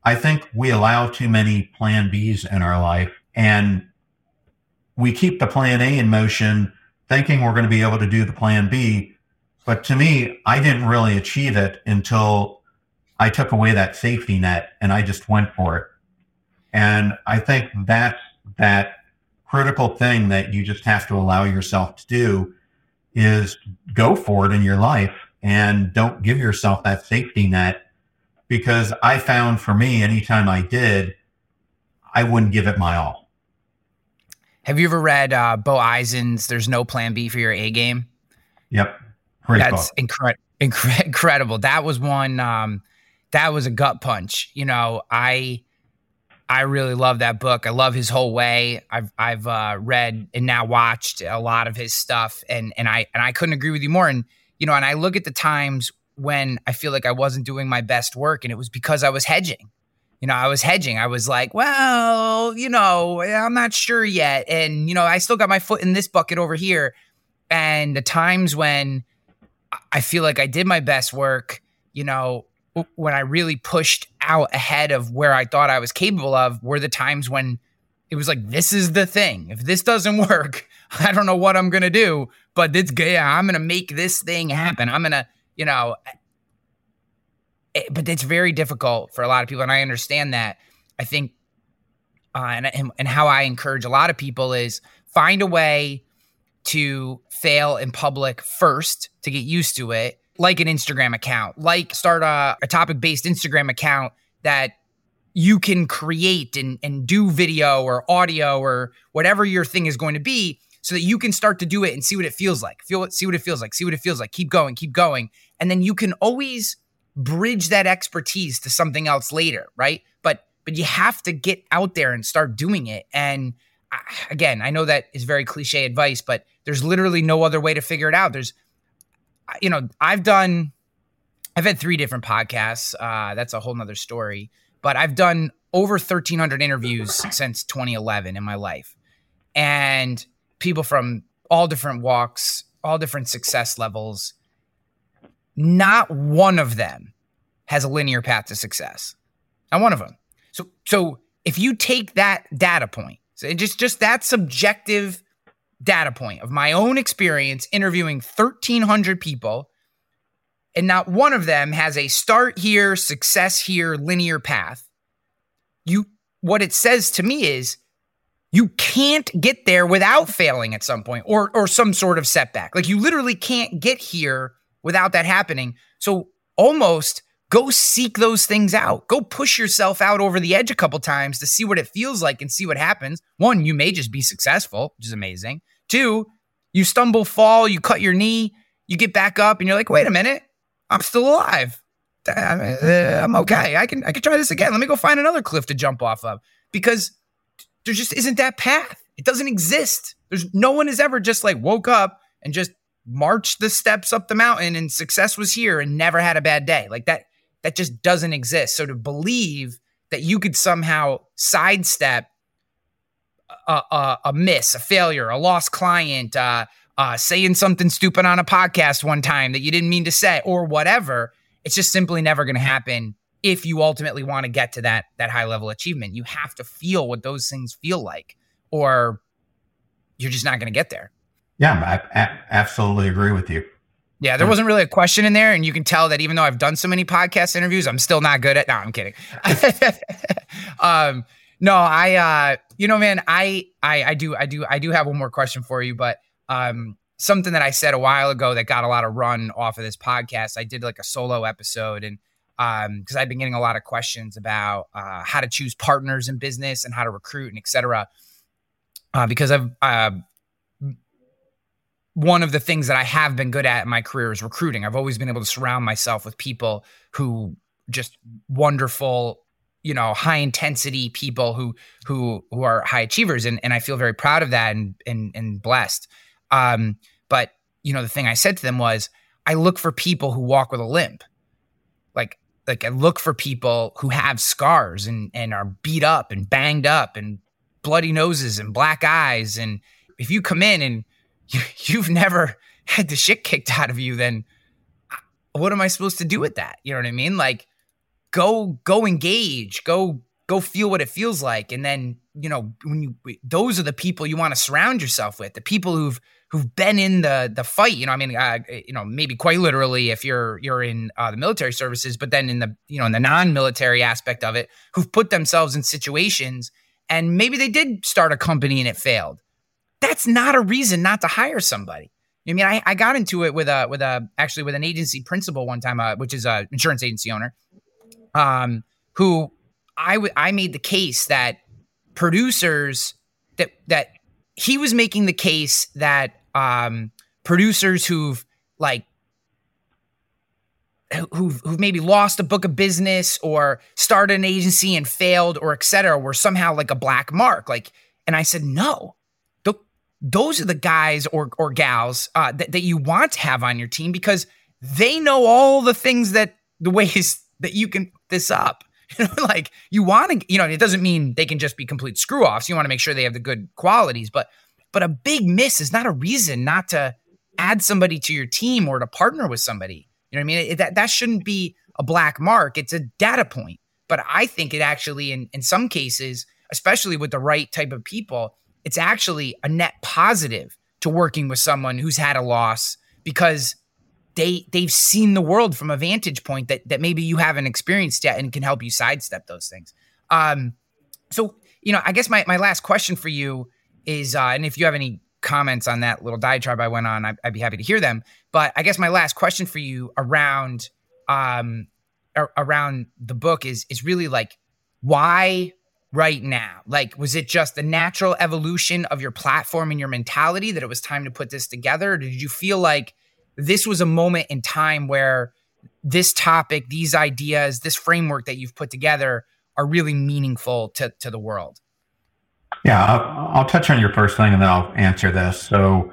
I think we allow too many plan Bs in our life and we keep the plan A in motion thinking we're going to be able to do the plan B. But to me, I didn't really achieve it until I took away that safety net and I just went for it. And I think that's that critical thing that you just have to allow yourself to do is go for it in your life and don't give yourself that safety net because I found for me, anytime I did, I wouldn't give it my all. Have you ever read uh, Bo Eason's "There's No Plan B for Your A Game"? Yep, Great that's incre- incre- incredible. That was one. Um, that was a gut punch. You know, I I really love that book. I love his whole way. I've I've uh, read and now watched a lot of his stuff, and and I and I couldn't agree with you more. And you know, and I look at the times when I feel like I wasn't doing my best work, and it was because I was hedging. You know, I was hedging. I was like, well, you know, I'm not sure yet, and you know, I still got my foot in this bucket over here. And the times when I feel like I did my best work, you know, when I really pushed out ahead of where I thought I was capable of were the times when it was like, this is the thing. If this doesn't work, I don't know what I'm going to do, but it's yeah, I'm going to make this thing happen. I'm going to, you know, it, eh, but it's very difficult for a lot of people. And I understand that. I think, uh, and, and how I encourage a lot of people is find a way to fail in public first to get used to it like an Instagram account, like start a, a topic based Instagram account that you can create and, and do video or audio or whatever your thing is going to be so that you can start to do it and see what it feels like. Feel it, see what it feels like, see what it feels like. Keep going, keep going. And then you can always bridge that expertise to something else later, right? But but you have to get out there and start doing it. And again, I know that is very cliche advice, but there's literally no other way to figure it out. There's you know, I've done, I've had three different podcasts. Uh, that's a whole nother story. But I've done over 1,300 interviews since 2011 in my life. And people from all different walks, all different success levels. Not one of them has a linear path to success. Not one of them. So, so if you take that data point, so just just that subjective data point of my own experience interviewing 1,300 people, and not one of them has a start here, success here, linear path. You, what it says to me is you can't get there without failing at some point or or some sort of setback. Like you literally can't get here without that happening. So almost go seek those things out. Go push yourself out over the edge a couple times to see what it feels like and see what happens. One, you may just be successful, which is amazing. Two, you stumble, fall, you cut your knee, you get back up, and you're like, wait a minute, I'm still alive. Uh, I'm okay. I can I can try this again. Let me go find another cliff to jump off of because there just isn't that path. It doesn't exist. There's no one has ever just like woke up and just marched the steps up the mountain and success was here and never had a bad day. Like that that just doesn't exist. So to believe that you could somehow sidestep a, a, a miss, a failure, a lost client, uh, uh, saying something stupid on a podcast one time that you didn't mean to say, or whatever. It's just simply never going to happen if you ultimately want to get to that that high level achievement. You have to feel what those things feel like, or you're just not going to get there. Yeah, I, I absolutely agree with you. Yeah, there wasn't really a question in there, and you can tell that even though I've done so many podcast interviews, I'm still not good at. No, I'm kidding. um, no, I uh you know man, I I I do I do I do have one more question for you, but um something that I said a while ago that got a lot of run off of this podcast. I did like a solo episode and um because I've been getting a lot of questions about uh how to choose partners in business and how to recruit and etc. Uh because I've uh one of the things that I have been good at in my career is recruiting. I've always been able to surround myself with people who just wonderful you know high intensity people who who who are high achievers and and I feel very proud of that and and and blessed. Um but you know the thing I said to them was I look for people who walk with a limp. Like like I look for people who have scars and and are beat up and banged up and bloody noses and black eyes and if you come in and you, you've never had the shit kicked out of you then uh, what am I supposed to do with that? You know what I mean? Like go go engage go go feel what it feels like. And then you know when you those are the people you want to surround yourself with the people who've who've been in the the fight you know i mean uh, you know maybe quite literally if you're you're in uh, the military services but then in the you know in the non-military aspect of it who've put themselves in situations and maybe they did start a company and it failed. That's not a reason not to hire somebody. I mean, I, I got into it with a with a actually with an agency principal one time, uh, which is a insurance agency owner, um, who I, w- I made the case that producers that that he was making the case that um, producers who've like who've, who've maybe lost a book of business or started an agency and failed or et cetera were somehow like a black mark. Like and i said no. Th- those are the guys or or gals uh, that, that you want to have on your team because they know all the things that the ways that you can this up like you want to you know it doesn't mean they can just be complete screw offs you want to make sure they have the good qualities but but a big miss is not a reason not to add somebody to your team or to partner with somebody you know what I mean? It, that that shouldn't be a black mark. It's a data point. But I think it actually, in in some cases, especially with the right type of people, it's actually a net positive to working with someone who's had a loss because they they've seen the world from a vantage point that that maybe you haven't experienced yet and can help you sidestep those things. Um, so you know, I guess my my last question for you is, uh, and if you have any comments on that little diatribe I went on, I'd, I'd, be happy to hear them. But I guess my last question for you around um, around the book is is really like why right now? Like, was it just the natural evolution of your platform and your mentality that it was time to put this together? Or did you feel like this was a moment in time where this topic, these ideas, this framework that you've put together are really meaningful to, to the world? Yeah, I'll, I'll, touch on your first thing and then I'll answer this. So,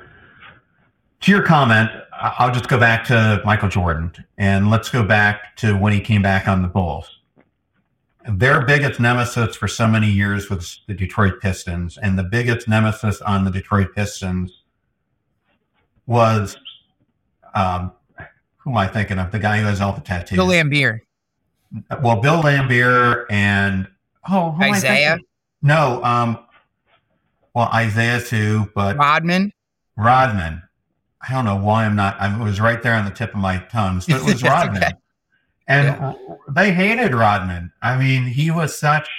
to your comment, I'll just go back to Michael Jordan and let's go back to when he came back on the Bulls. Their biggest nemesis for so many years was the Detroit Pistons, and the biggest nemesis on the Detroit Pistons was um, who am I thinking of? The guy who has all the tattoos. Bill Laimbeer. Well, Bill Laimbeer and oh, Isiah. No, um, well, Isiah too, but Rodman. Rodman. I don't know why I'm not. I was right there on the tip of my tongue. So it was Rodman, okay. and yeah. they hated Rodman. I mean, he was such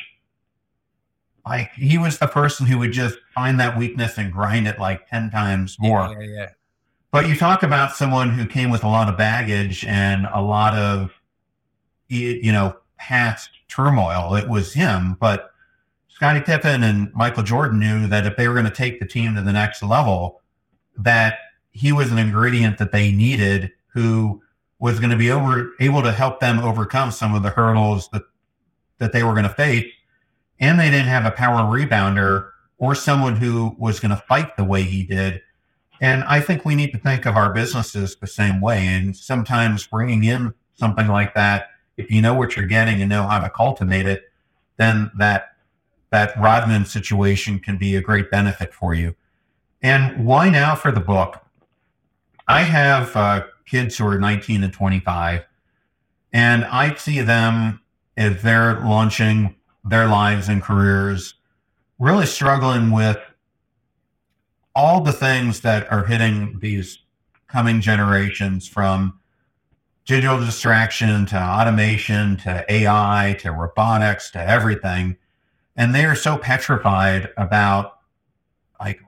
like he was the person who would just find that weakness and grind it like ten times more. Yeah, yeah. But you talk about someone who came with a lot of baggage and a lot of you know past turmoil. It was him, but Scottie Pippen and Michael Jordan knew that if they were going to take the team to the next level, that he was an ingredient that they needed who was going to be over, able to help them overcome some of the hurdles that, that they were going to face. And they didn't have a power rebounder or someone who was going to fight the way he did. And I think we need to think of our businesses the same way. And sometimes bringing in something like that, if you know what you're getting and know how to cultivate it, then that that Rodman situation can be a great benefit for you. And why now for the book? I have uh, kids who are 19 and 25, and I see them as they're launching their lives and careers, really struggling with all the things that are hitting these coming generations from digital distraction to automation to AI to robotics to everything. And they are so petrified about like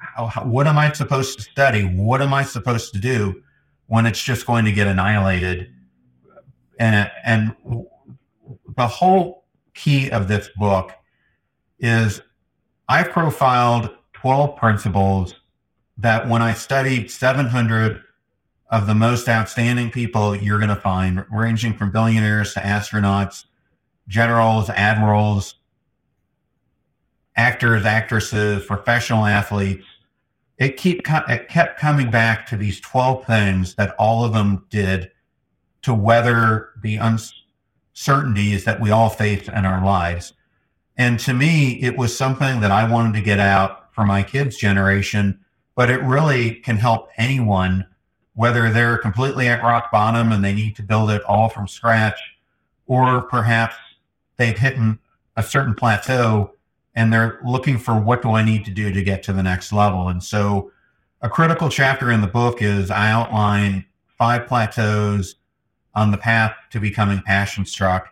how, how, what am i supposed to study? What am i supposed to do when it's just going to get annihilated? And and the whole key of this book is I've profiled 12 principles that when i studied 700 of the most outstanding people you're going to find ranging from billionaires to astronauts generals admirals actors, actresses, professional athletes. It keep it kept coming back to these twelve things that all of them did to weather the uncertainties that we all face in our lives. And to me, it was something that I wanted to get out for my kids' generation, but it really can help anyone, whether they're completely at rock bottom and they need to build it all from scratch, or perhaps they've hit a certain plateau and they're looking for what do I need to do to get to the next level. And so a critical chapter in the book is I outline five plateaus on the path to becoming passion struck.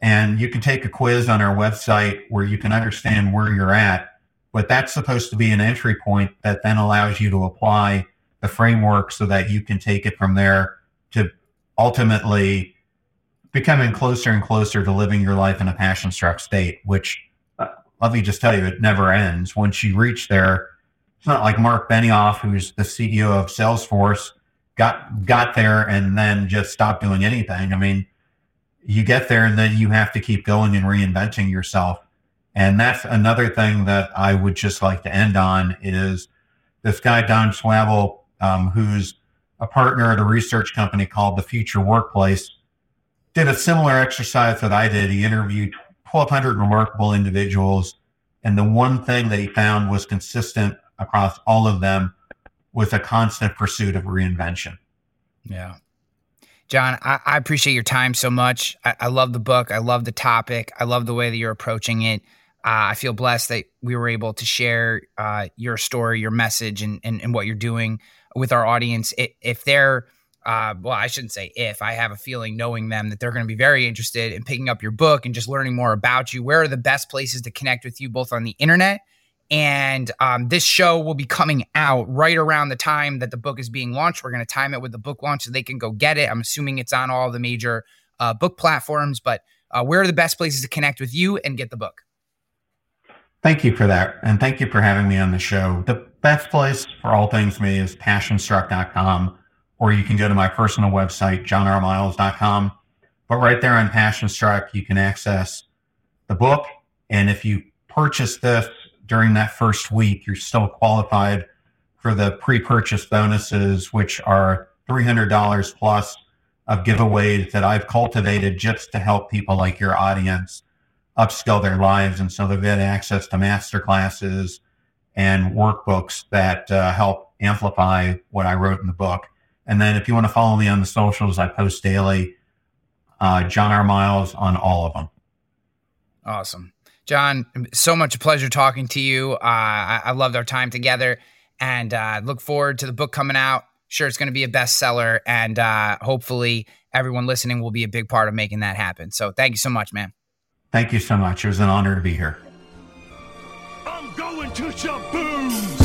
And you can take a quiz on our website where you can understand where you're at. But that's supposed to be an entry point that then allows you to apply the framework so that you can take it from there to ultimately becoming closer and closer to living your life in a passion struck state, which uh, let me just tell you, it never ends. Once you reach there, it's not like Mark Benioff, who's the CEO of Salesforce, got got there and then just stopped doing anything. I mean, you get there and then you have to keep going and reinventing yourself. And that's another thing that I would just like to end on is this guy Dan Schawbel, um, who's a partner at a research company called the Future Workplace, did a similar exercise that I did. He interviewed 1,200 remarkable individuals, and the one thing that he found was consistent across all of them was a constant pursuit of reinvention. Yeah. John, I, I appreciate your time so much. I, I, love the book. I love the topic. I love the way that you're approaching it. Uh, I feel blessed that we were able to share uh, your story, your message, and, and, and what you're doing with our audience. If they're, uh, well, I shouldn't say if, I have a feeling knowing them that they're going to be very interested in picking up your book and just learning more about you. Where are the best places to connect with you, both on the internet and um, this show will be coming out right around the time that the book is being launched. We're going to time it with the book launch so they can go get it. I'm assuming it's on all the major uh, book platforms, but uh, where are the best places to connect with you and get the book? Thank you for that. And thank you for having me on the show. The best place for all things me is passionstruck.com, or you can go to my personal website, johnrmiles.com. But right there on Passionstruck, you can access the book. And if you purchase this during that first week, you're still qualified for the pre-purchase bonuses, which are $300 plus of giveaways that I've cultivated just to help people like your audience upskill their lives. And so they've had access to master classes and workbooks that uh, help amplify what I wrote in the book. And then if you want to follow me on the socials, I post daily, uh, John R. Miles on all of them. Awesome. John, so much a pleasure talking to you. Uh, I, I, loved our time together and uh, look forward to the book coming out. Sure, it's going to be a bestseller, and uh, hopefully, everyone listening will be a big part of making that happen. So, thank you so much, man. Thank you so much. It was an honor to be here. I'm going to Shaboom!